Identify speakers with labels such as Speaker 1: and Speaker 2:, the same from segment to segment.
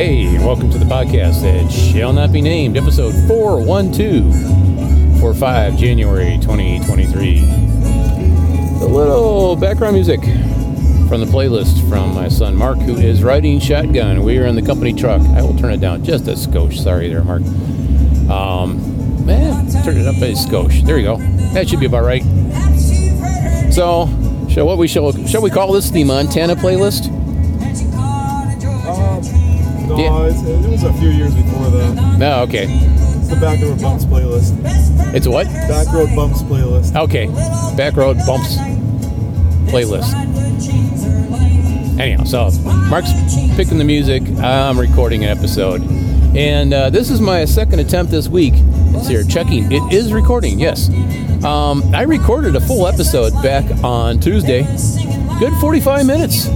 Speaker 1: Hey, and welcome to the podcast that shall not be named, episode 412 for 5 January 2023. A little background music from the playlist from my son Mark, who is riding shotgun. We are in the company truck. I will turn it down just a skosh. Sorry there, Mark. Um, man, turn it up a skosh. There you go. That should be about right. So, shall what we shall shall we call this the Montana playlist?
Speaker 2: No,
Speaker 1: Yeah.
Speaker 2: it was a few years before that.
Speaker 1: No, okay.
Speaker 2: It's the Back Road Bumps playlist.
Speaker 1: It's what?
Speaker 2: Back Road Bumps playlist.
Speaker 1: Okay. Back road bumps playlist. Anyhow, so Mark's picking the music. I'm recording an episode, and uh, this is my second attempt this week. It's here checking. It is recording. Yes. Um, I recorded a full episode back on Tuesday. Good 45 minutes.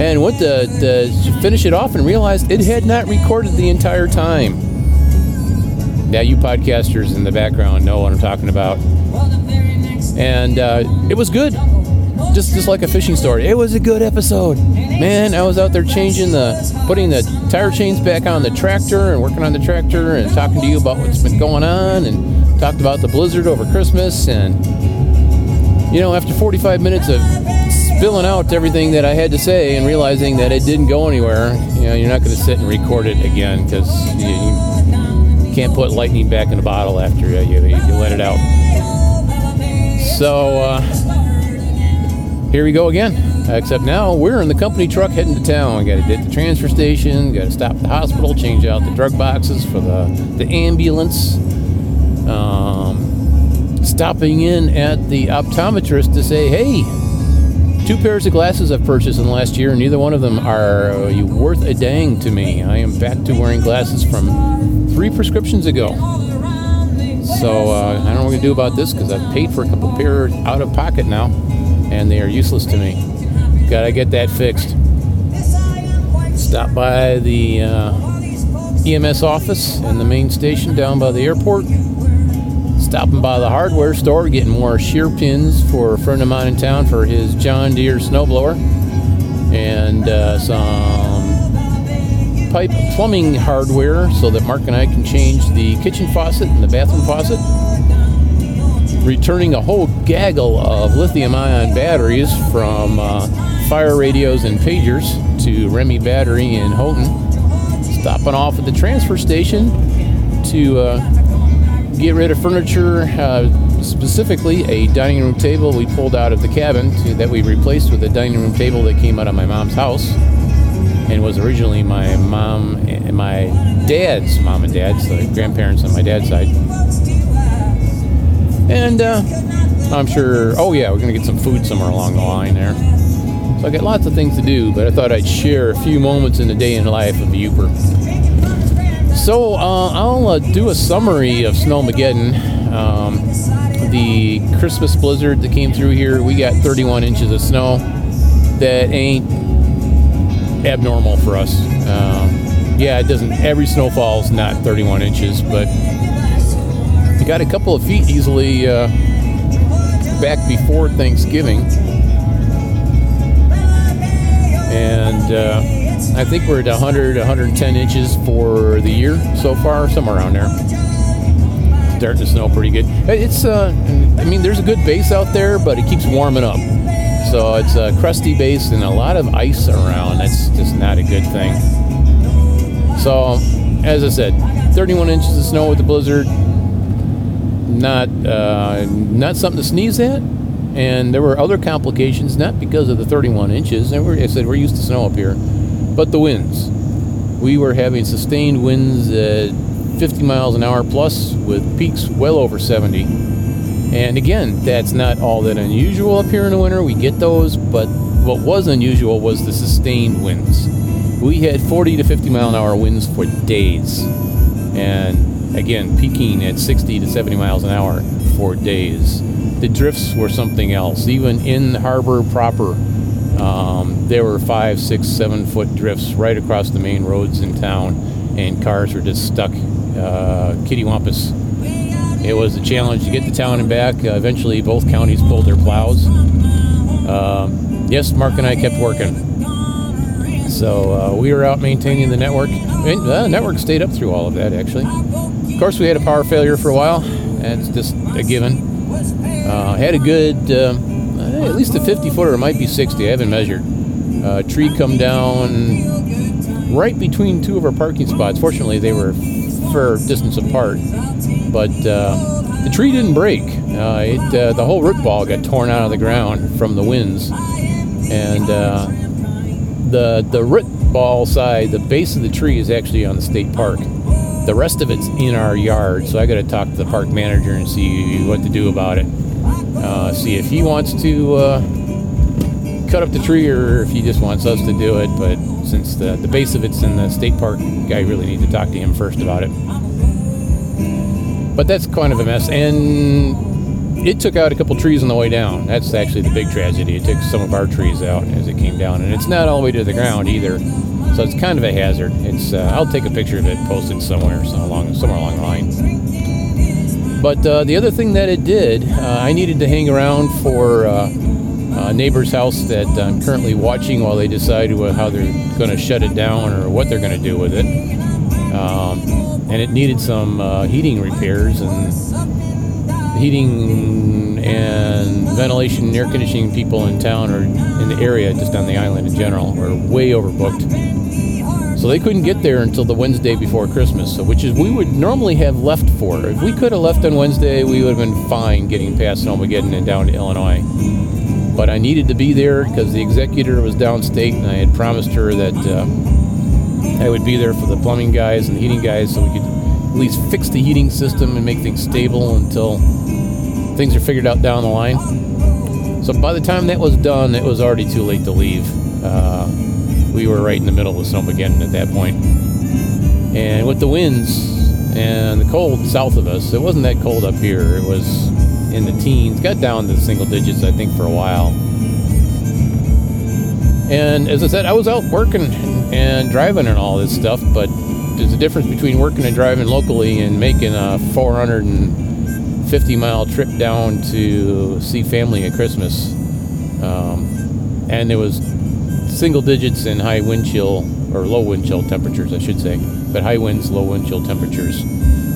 Speaker 1: And went to, finish it off and realized it had not recorded the entire time. Now, you podcasters in the background know what I'm talking about. And uh, it was good. Just just like a fishing story. It was a good episode. Man, I was out there changing the putting the tire chains back on the tractor and working on the tractor and talking to you about what's been going on and talked about the blizzard over Christmas and you know, after 45 minutes of spilling out everything that I had to say and realizing that it didn't go anywhere, you know, you're not going to sit and record it again because you, you can't put lightning back in a bottle after you, you, you let it out. So uh, here we go again. Except now we're in the company truck heading to town. Got to hit the transfer station. Got to stop at the hospital, change out the drug boxes for the the ambulance. Um, stopping in at the optometrist to say, "Hey, two pairs of glasses I've purchased in the last year. and Neither one of them are uh, worth a dang to me. I am back to wearing glasses from three prescriptions ago." So uh, I don't know what we're gonna do about this because I've paid for a couple pairs out of pocket now, and they are useless to me. Gotta get that fixed. Stop by the uh, EMS office and the main station down by the airport. Stopping by the hardware store, getting more shear pins for a friend of mine in town for his John Deere snowblower, and uh, some pipe plumbing hardware so that Mark and I can change the kitchen faucet and the bathroom faucet. Returning a whole gaggle of lithium ion batteries from uh, fire radios and pagers to Remy Battery in Houghton. Stopping off at the transfer station to uh, get rid of furniture, uh, specifically a dining room table we pulled out of the cabin to, that we replaced with a dining room table that came out of my mom's house and was originally my mom and my dad's mom and dad's, so grandparents on my dad's side. And uh, I'm sure, oh yeah, we're gonna get some food somewhere along the line there. So I got lots of things to do, but I thought I'd share a few moments in the day in the life of a Yooper. So uh, I'll uh, do a summary of Snowmageddon. Um, the Christmas blizzard that came through here, we got 31 inches of snow. That ain't abnormal for us. Um, yeah, it doesn't. Every snowfall's not 31 inches, but you got a couple of feet easily uh, back before Thanksgiving, and uh, I think we're at 100, 110 inches for the year so far, somewhere around there. Starting to snow pretty good. It's, uh, I mean, there's a good base out there, but it keeps warming up. So it's a crusty base and a lot of ice around. That's just not a good thing. So, as I said, 31 inches of snow with the blizzard. Not uh, not something to sneeze at. And there were other complications, not because of the 31 inches. And we're, I said we're used to snow up here, but the winds. We were having sustained winds at 50 miles an hour plus, with peaks well over 70. And again, that's not all that unusual up here in the winter. We get those, but what was unusual was the sustained winds. We had 40 to 50 mile an hour winds for days. And again, peaking at 60 to 70 miles an hour for days. The drifts were something else. Even in the harbor proper, um, there were five, six, seven foot drifts right across the main roads in town, and cars were just stuck uh, kittywampus. It was a challenge to get to town and back. Uh, eventually, both counties pulled their plows. Um, yes, Mark and I kept working. So uh, we were out maintaining the network. And the network stayed up through all of that, actually. Of course, we had a power failure for a while. That's just a given. Uh, had a good, uh, at least a 50 footer, it might be 60, I haven't measured. Uh, tree come down right between two of our parking spots. Fortunately, they were fair distance apart, but uh, the tree didn't break. Uh, it, uh, the whole root ball got torn out of the ground from the winds, and the the root ball side, the base of the tree is actually on the state park. The rest of it's in our yard, so I got to talk to the park manager and see what to do about it. Uh, see if he wants to uh, cut up the tree or if he just wants us to do it. But since the, the base of it's in the state park, I really need to talk to him first about it. But that's kind of a mess. And it took out a couple trees on the way down. That's actually the big tragedy. It took some of our trees out as it came down. And it's not all the way to the ground either. So it's kind of a hazard. It's uh, I'll take a picture of it, post it somewhere, so along somewhere along the line. But uh, the other thing that it did, uh, I needed to hang around for uh, neighbor's house that I'm currently watching while they decide how they're going to shut it down or what they're going to do with it. Um, and it needed some uh, heating repairs and heating and ventilation and air conditioning people in town or in the area, just on the island in general, were way overbooked. So they couldn't get there until the Wednesday before Christmas, so which is we would normally have left for. If we could have left on Wednesday, we would have been fine getting past Snowmageddon and down to Illinois. But I needed to be there because the executor was downstate, and I had promised her that uh, I would be there for the plumbing guys and the heating guys, so we could at least fix the heating system and make things stable until things are figured out down the line. So by the time that was done, it was already too late to leave. Uh, we were right in the middle of Snowmageddon at that point. And with the winds and the cold south of us, it wasn't that cold up here. It was in the teens, got down to single digits, I think, for a while. And as I said, I was out working and driving and all this stuff, but there's a difference between working and driving locally and making a 450 mile trip down to see family at Christmas. Um, and there was single digits in high wind chill or low wind chill temperatures, I should say, but high winds, low wind chill temperatures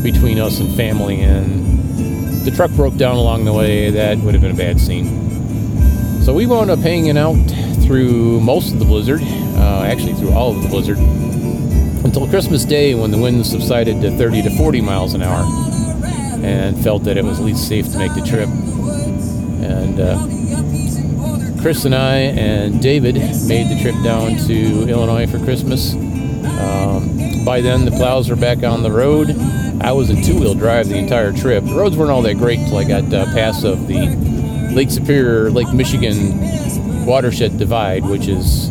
Speaker 1: between us and family. And the truck broke down along the way. That would have been a bad scene. So we wound up hanging out through most of the blizzard, uh, actually through all of the blizzard, until Christmas Day when the winds subsided to 30 to 40 miles an hour and felt that it was at least safe to make the trip. And uh, Chris and I and David made the trip down to Illinois for Christmas. Um, by then, the plows were back on the road. I was in two wheel drive the entire trip. The roads weren't all that great until I got uh, past of the Lake Superior, Lake Michigan watershed divide, which is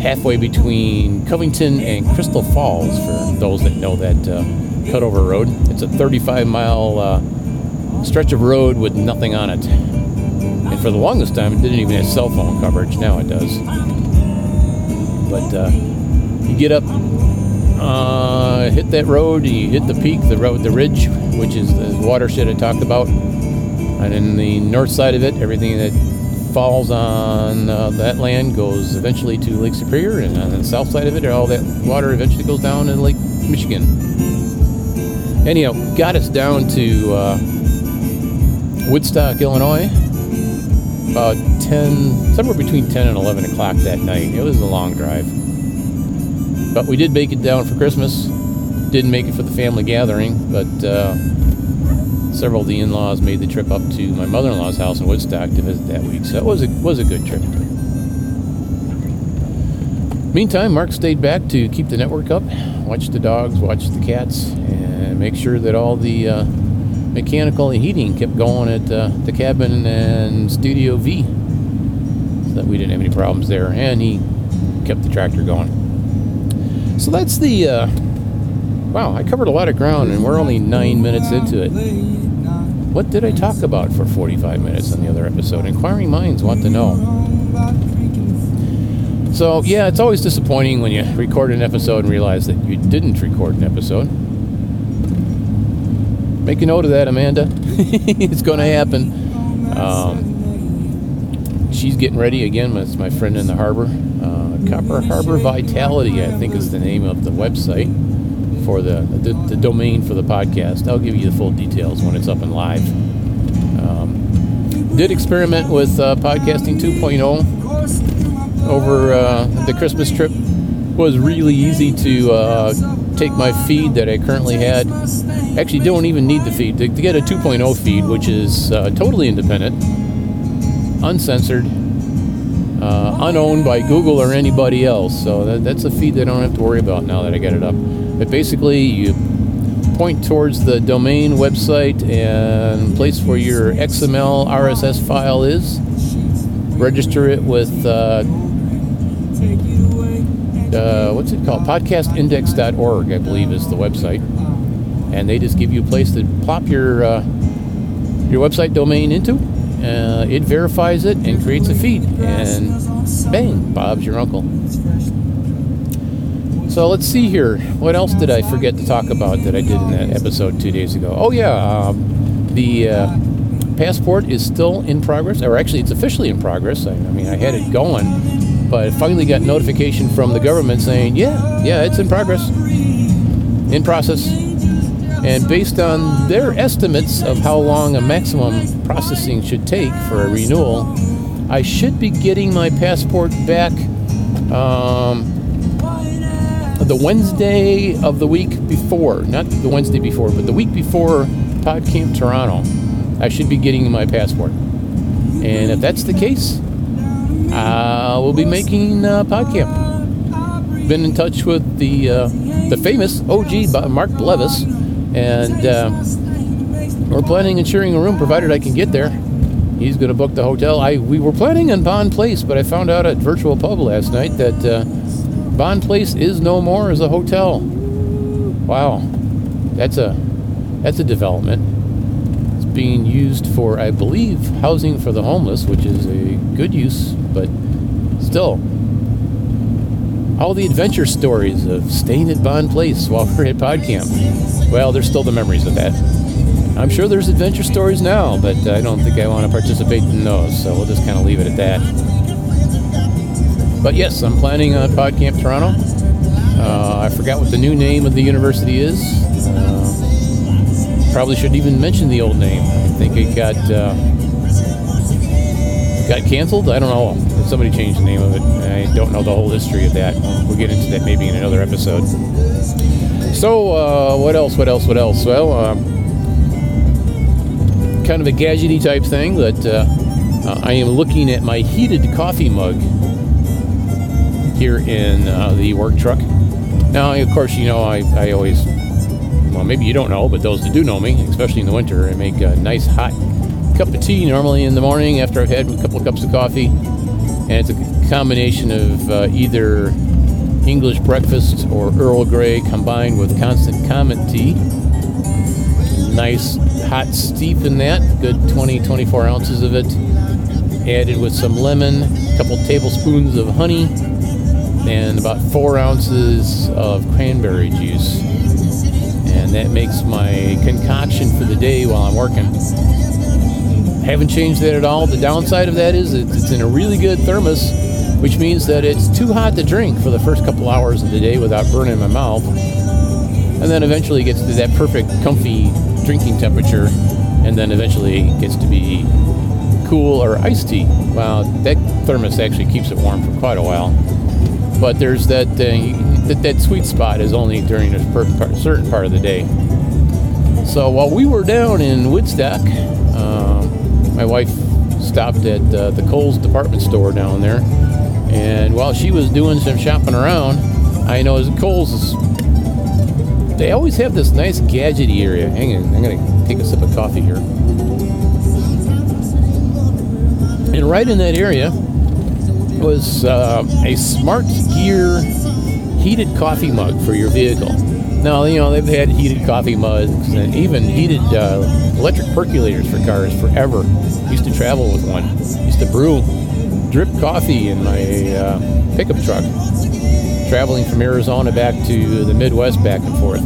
Speaker 1: halfway between Covington and Crystal Falls, for those that know that uh, cutover road. It's a 35 mile uh, stretch of road with nothing on it. And for the longest time, it didn't even have cell phone coverage. Now it does. But uh, you get up, uh, hit that road, you hit the peak, the road, the ridge, which is the watershed I talked about. And in the north side of it, everything that falls on uh, that land goes eventually to Lake Superior, and on the south side of it, all that water eventually goes down in Lake Michigan. Anyhow, got us down to uh, Woodstock, Illinois, about 10, somewhere between 10 and 11 o'clock that night. It was a long drive. But we did make it down for Christmas. Didn't make it for the family gathering, but uh, several of the in-laws made the trip up to my mother-in-law's house in Woodstock to visit that week. So it was a was a good trip. Meantime, Mark stayed back to keep the network up, watch the dogs, watch the cats, and make sure that all the uh, mechanical and heating kept going at uh, the cabin and Studio V, so that we didn't have any problems there. And he kept the tractor going. So that's the. Uh, wow, I covered a lot of ground, and we're only nine minutes into it. What did I talk about for 45 minutes on the other episode? Inquiring minds want to know. So, yeah, it's always disappointing when you record an episode and realize that you didn't record an episode. Make a note of that, Amanda. it's going to happen. Um, she's getting ready again. That's my friend in the harbor. Uh, Copper Harbor Vitality, I think, is the name of the website for the, the the domain for the podcast. I'll give you the full details when it's up and live. Um, did experiment with uh, podcasting 2.0 over uh, the Christmas trip. Was really easy to uh, take my feed that I currently had. Actually, don't even need the feed to, to get a 2.0 feed, which is uh, totally independent, uncensored, uh, unowned by Google or anybody else. So that, that's a feed that I don't have to worry about now that I got it up. But basically, you point towards the domain website and place where your XML RSS file is. Register it with uh, uh, what's it called? Podcastindex.org, I believe, is the website, and they just give you a place to plop your uh, your website domain into. Uh, it verifies it and creates a feed, and bang, Bob's your uncle. So let's see here. What else did I forget to talk about that I did in that episode two days ago? Oh yeah, um, the uh, passport is still in progress, or actually, it's officially in progress. I, I mean, I had it going, but I finally got notification from the government saying, yeah, yeah, it's in progress, in process. And based on their estimates of how long a maximum processing should take for a renewal, I should be getting my passport back um, the Wednesday of the week before, not the Wednesday before, but the week before PodCamp Toronto. I should be getting my passport. And if that's the case, uh, we'll be making uh, PodCamp. Been in touch with the uh, the famous OG Mark Blevis, and uh, we're planning on sharing a room provided I can get there. He's going to book the hotel. I we were planning on Bond Place, but I found out at Virtual Pub last night that uh, Bond Place is no more as a hotel. Wow, that's a that's a development. It's being used for, I believe, housing for the homeless, which is a good use, but still. All the adventure stories of staying at Bond Place while we're at PodCamp. Well, there's still the memories of that. I'm sure there's adventure stories now, but I don't think I want to participate in those, so we'll just kind of leave it at that. But yes, I'm planning on PodCamp Toronto. Uh, I forgot what the new name of the university is. Uh, probably shouldn't even mention the old name. I think it got uh, got canceled. I don't know. Somebody changed the name of it. I don't know the whole history of that. We'll get into that maybe in another episode. So, uh, what else? What else? What else? Well, uh, kind of a gadgety type thing that uh, uh, I am looking at my heated coffee mug here in uh, the work truck. Now, of course, you know I, I always, well, maybe you don't know, but those that do know me, especially in the winter, I make a nice hot cup of tea normally in the morning after I've had a couple of cups of coffee. And it's a combination of uh, either English breakfast or Earl Grey combined with constant comment tea. Nice hot steep in that, good 20, 24 ounces of it. Added with some lemon, a couple tablespoons of honey, and about four ounces of cranberry juice. And that makes my concoction for the day while I'm working. Haven't changed that at all. The downside of that is it's in a really good thermos, which means that it's too hot to drink for the first couple hours of the day without burning my mouth. And then eventually gets to that perfect, comfy drinking temperature, and then eventually gets to be cool or iced tea. Well, that thermos actually keeps it warm for quite a while. But there's that uh, that, that sweet spot is only during a certain part of the day. So while we were down in Woodstock, um, my wife stopped at uh, the Kohl's department store down there, and while she was doing some shopping around, I know Kohl's they always have this nice gadgety area. Hang on, I'm gonna take a sip of coffee here. And right in that area was uh, a Smart Gear heated coffee mug for your vehicle. Now, you know, they've had heated coffee mugs and even heated uh, electric percolators for cars forever. Used to travel with one. Used to brew drip coffee in my uh, pickup truck, traveling from Arizona back to the Midwest, back and forth.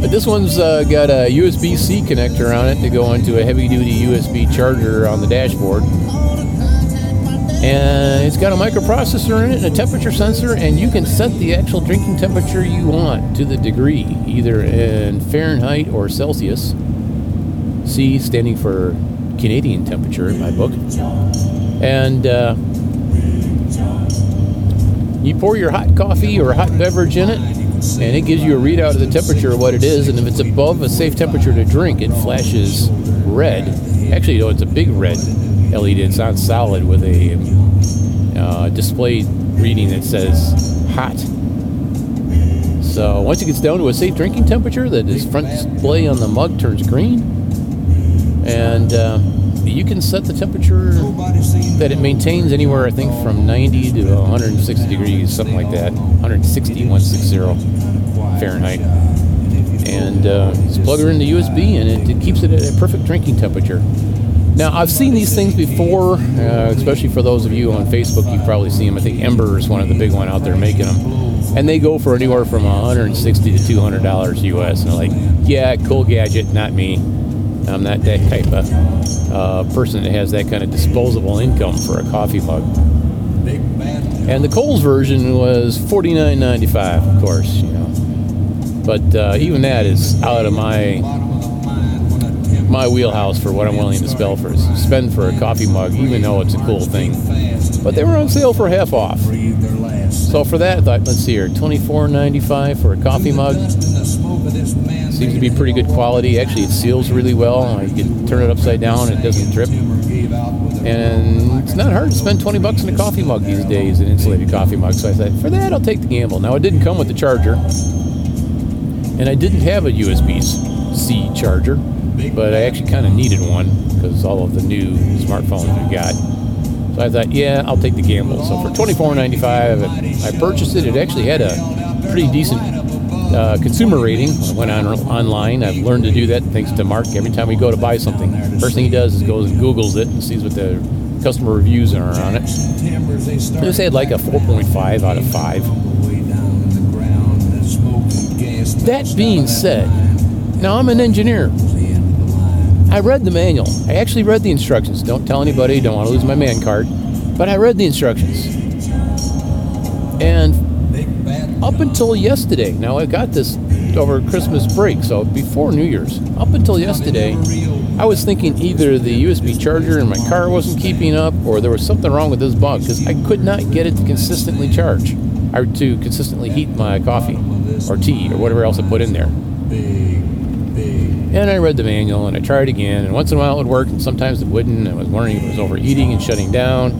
Speaker 1: But this one's uh, got a USB C connector on it to go into a heavy duty USB charger on the dashboard. and it's got a microprocessor in it and a temperature sensor, and you can set the actual drinking temperature you want to the degree, either in Fahrenheit or Celsius. C standing for Canadian temperature in my book. And uh, you pour your hot coffee or hot beverage in it, and it gives you a readout of the temperature of what it is. And if it's above a safe temperature to drink, it flashes red. Actually, no, it's a big red LED. It's not solid with a uh, display reading that says hot. So once it gets down to a safe drinking temperature, that is front display on the mug turns green, and uh, you can set the temperature that it maintains anywhere, I think, from 90 to 160 degrees, something like that. 160, 160 Fahrenheit. And uh, just plug her in the USB, and it, it keeps it at a perfect drinking temperature. Now, I've seen these things before, uh, especially for those of you on Facebook, you've probably see them. I think Ember is one of the big one out there making them. And they go for anywhere from 160 to 200 dollars US. And they're like, yeah, cool gadget, not me. I'm not that type of uh, person that has that kind of disposable income for a coffee mug. And the Kohl's version was $49.95, of course, you know. But uh, even that is out of my my wheelhouse for what I'm willing to spell for spend for a coffee mug, even though it's a cool thing. But they were on sale for half off. So for that, I thought, let's see here, $24.95 for a coffee mug. Seems to be pretty good quality. Actually, it seals really well. You can turn it upside down; it doesn't drip. And it's not hard to spend 20 bucks in a coffee mug these days, an insulated coffee mug. So I said, for that, I'll take the gamble. Now, it didn't come with the charger, and I didn't have a USB-C charger but I actually kind of needed one because all of the new smartphones we got. So I thought, yeah, I'll take the gamble. So for $24.95, I purchased it. It actually had a pretty decent uh, consumer rating. I went on online. I've learned to do that thanks to Mark. Every time we go to buy something, first thing he does is goes and Googles it and sees what the customer reviews are on it. This had like a 4.5 out of 5. That being said, now I'm an engineer. I read the manual. I actually read the instructions. Don't tell anybody, don't want to lose my man card. But I read the instructions. And up until yesterday, now I got this over Christmas break, so before New Year's, up until yesterday, I was thinking either the USB charger in my car wasn't keeping up or there was something wrong with this bug because I could not get it to consistently charge or to consistently heat my coffee or tea or whatever else I put in there. And I read the manual and I tried again, and once in a while it would work, and sometimes it wouldn't. I was wondering if it was overheating and shutting down.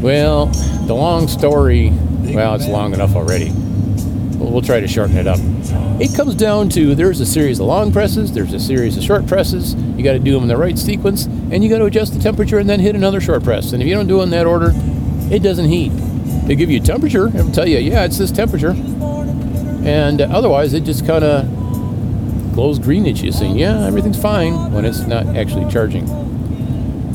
Speaker 1: Well, the long story, well, it's long enough already. But we'll try to shorten it up. It comes down to there's a series of long presses, there's a series of short presses. You got to do them in the right sequence, and you got to adjust the temperature and then hit another short press. And if you don't do it in that order, it doesn't heat. They give you temperature, it'll tell you, yeah, it's this temperature. And otherwise, it just kind of glows green at you saying, yeah, everything's fine when it's not actually charging.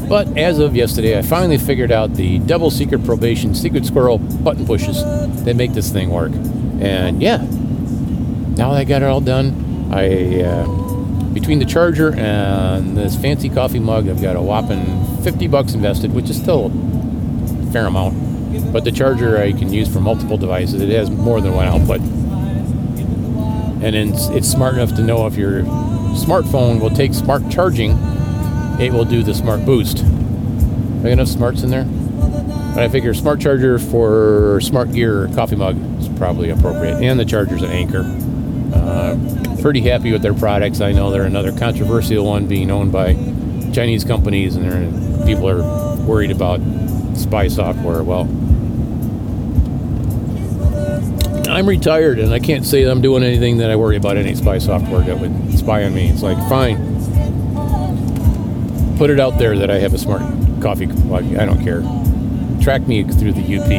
Speaker 1: But as of yesterday, I finally figured out the double secret probation secret squirrel button pushes that make this thing work. And yeah, now that I got it all done, I uh, between the charger and this fancy coffee mug, I've got a whopping 50 bucks invested, which is still a fair amount. But the charger I can use for multiple devices. It has more than one output and it's, it's smart enough to know if your smartphone will take smart charging, it will do the smart boost. Have enough smarts in there? But I figure smart charger for smart gear coffee mug is probably appropriate, and the charger's an Anker. Uh, pretty happy with their products. I know they're another controversial one being owned by Chinese companies, and people are worried about spy software. Well, I'm retired and I can't say I'm doing anything that I worry about any spy software that would spy on me. It's like, fine, put it out there that I have a smart coffee. I don't care. Track me through the UP.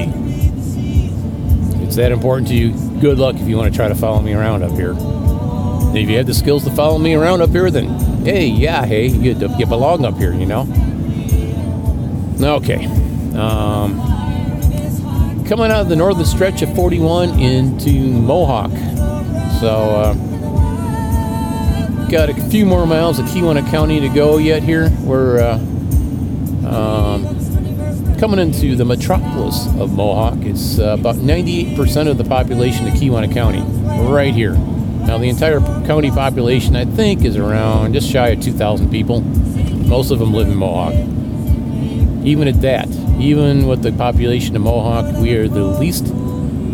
Speaker 1: It's that important to you. Good luck if you want to try to follow me around up here. And if you have the skills to follow me around up here, then hey, yeah, hey, you, you belong up here, you know? Okay. Um, coming out of the northern stretch of 41 into Mohawk. So, uh, got a few more miles of Keweenaw County to go yet here. We're uh, um, coming into the metropolis of Mohawk. It's uh, about 98% of the population of Keweenaw County, right here. Now, the entire county population, I think, is around just shy of 2,000 people. Most of them live in Mohawk. Even at that, even with the population of Mohawk, we are the least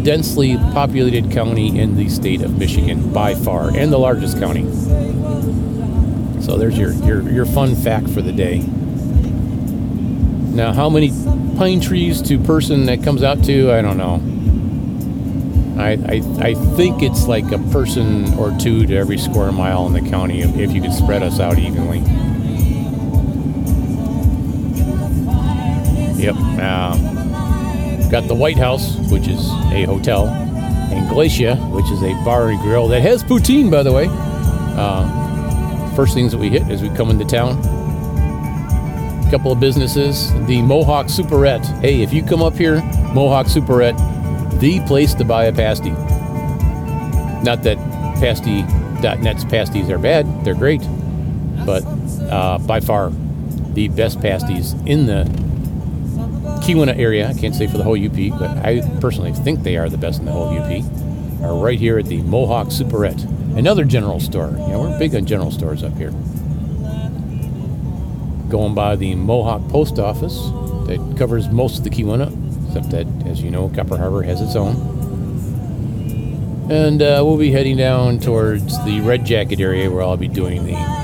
Speaker 1: densely populated county in the state of Michigan by far, and the largest county. So there's your, your, your fun fact for the day. Now, how many pine trees to person that comes out to, I don't know. I, I, I think it's like a person or two to every square mile in the county if, if you could spread us out evenly. Yep. Uh, got the White House, which is a hotel, and Glacia, which is a bar and grill that has poutine, by the way. Uh, first things that we hit as we come into town A couple of businesses. The Mohawk Superette. Hey, if you come up here, Mohawk Superette, the place to buy a pasty. Not that pasty.net's pasties are bad, they're great, but uh, by far the best pasties in the Keweenaw area. I can't say for the whole UP, but I personally think they are the best in the whole UP. Are right here at the Mohawk Superette, another general store. Yeah, we're big on general stores up here going by the Mohawk Post Office that covers most of the Keweenaw, except that, as you know, Copper Harbor has its own. And uh, we'll be heading down towards the Red Jacket area where I'll be doing the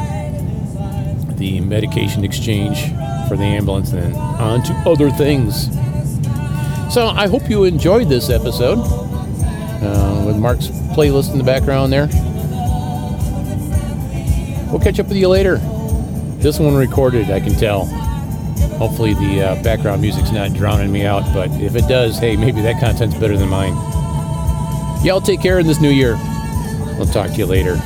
Speaker 1: the medication exchange for the ambulance and on to other things. So I hope you enjoyed this episode uh, with Mark's playlist in the background there. We'll catch up with you later. This one recorded, I can tell. Hopefully, the uh, background music's not drowning me out, but if it does, hey, maybe that content's better than mine. Y'all take care in this new year. We'll talk to you later.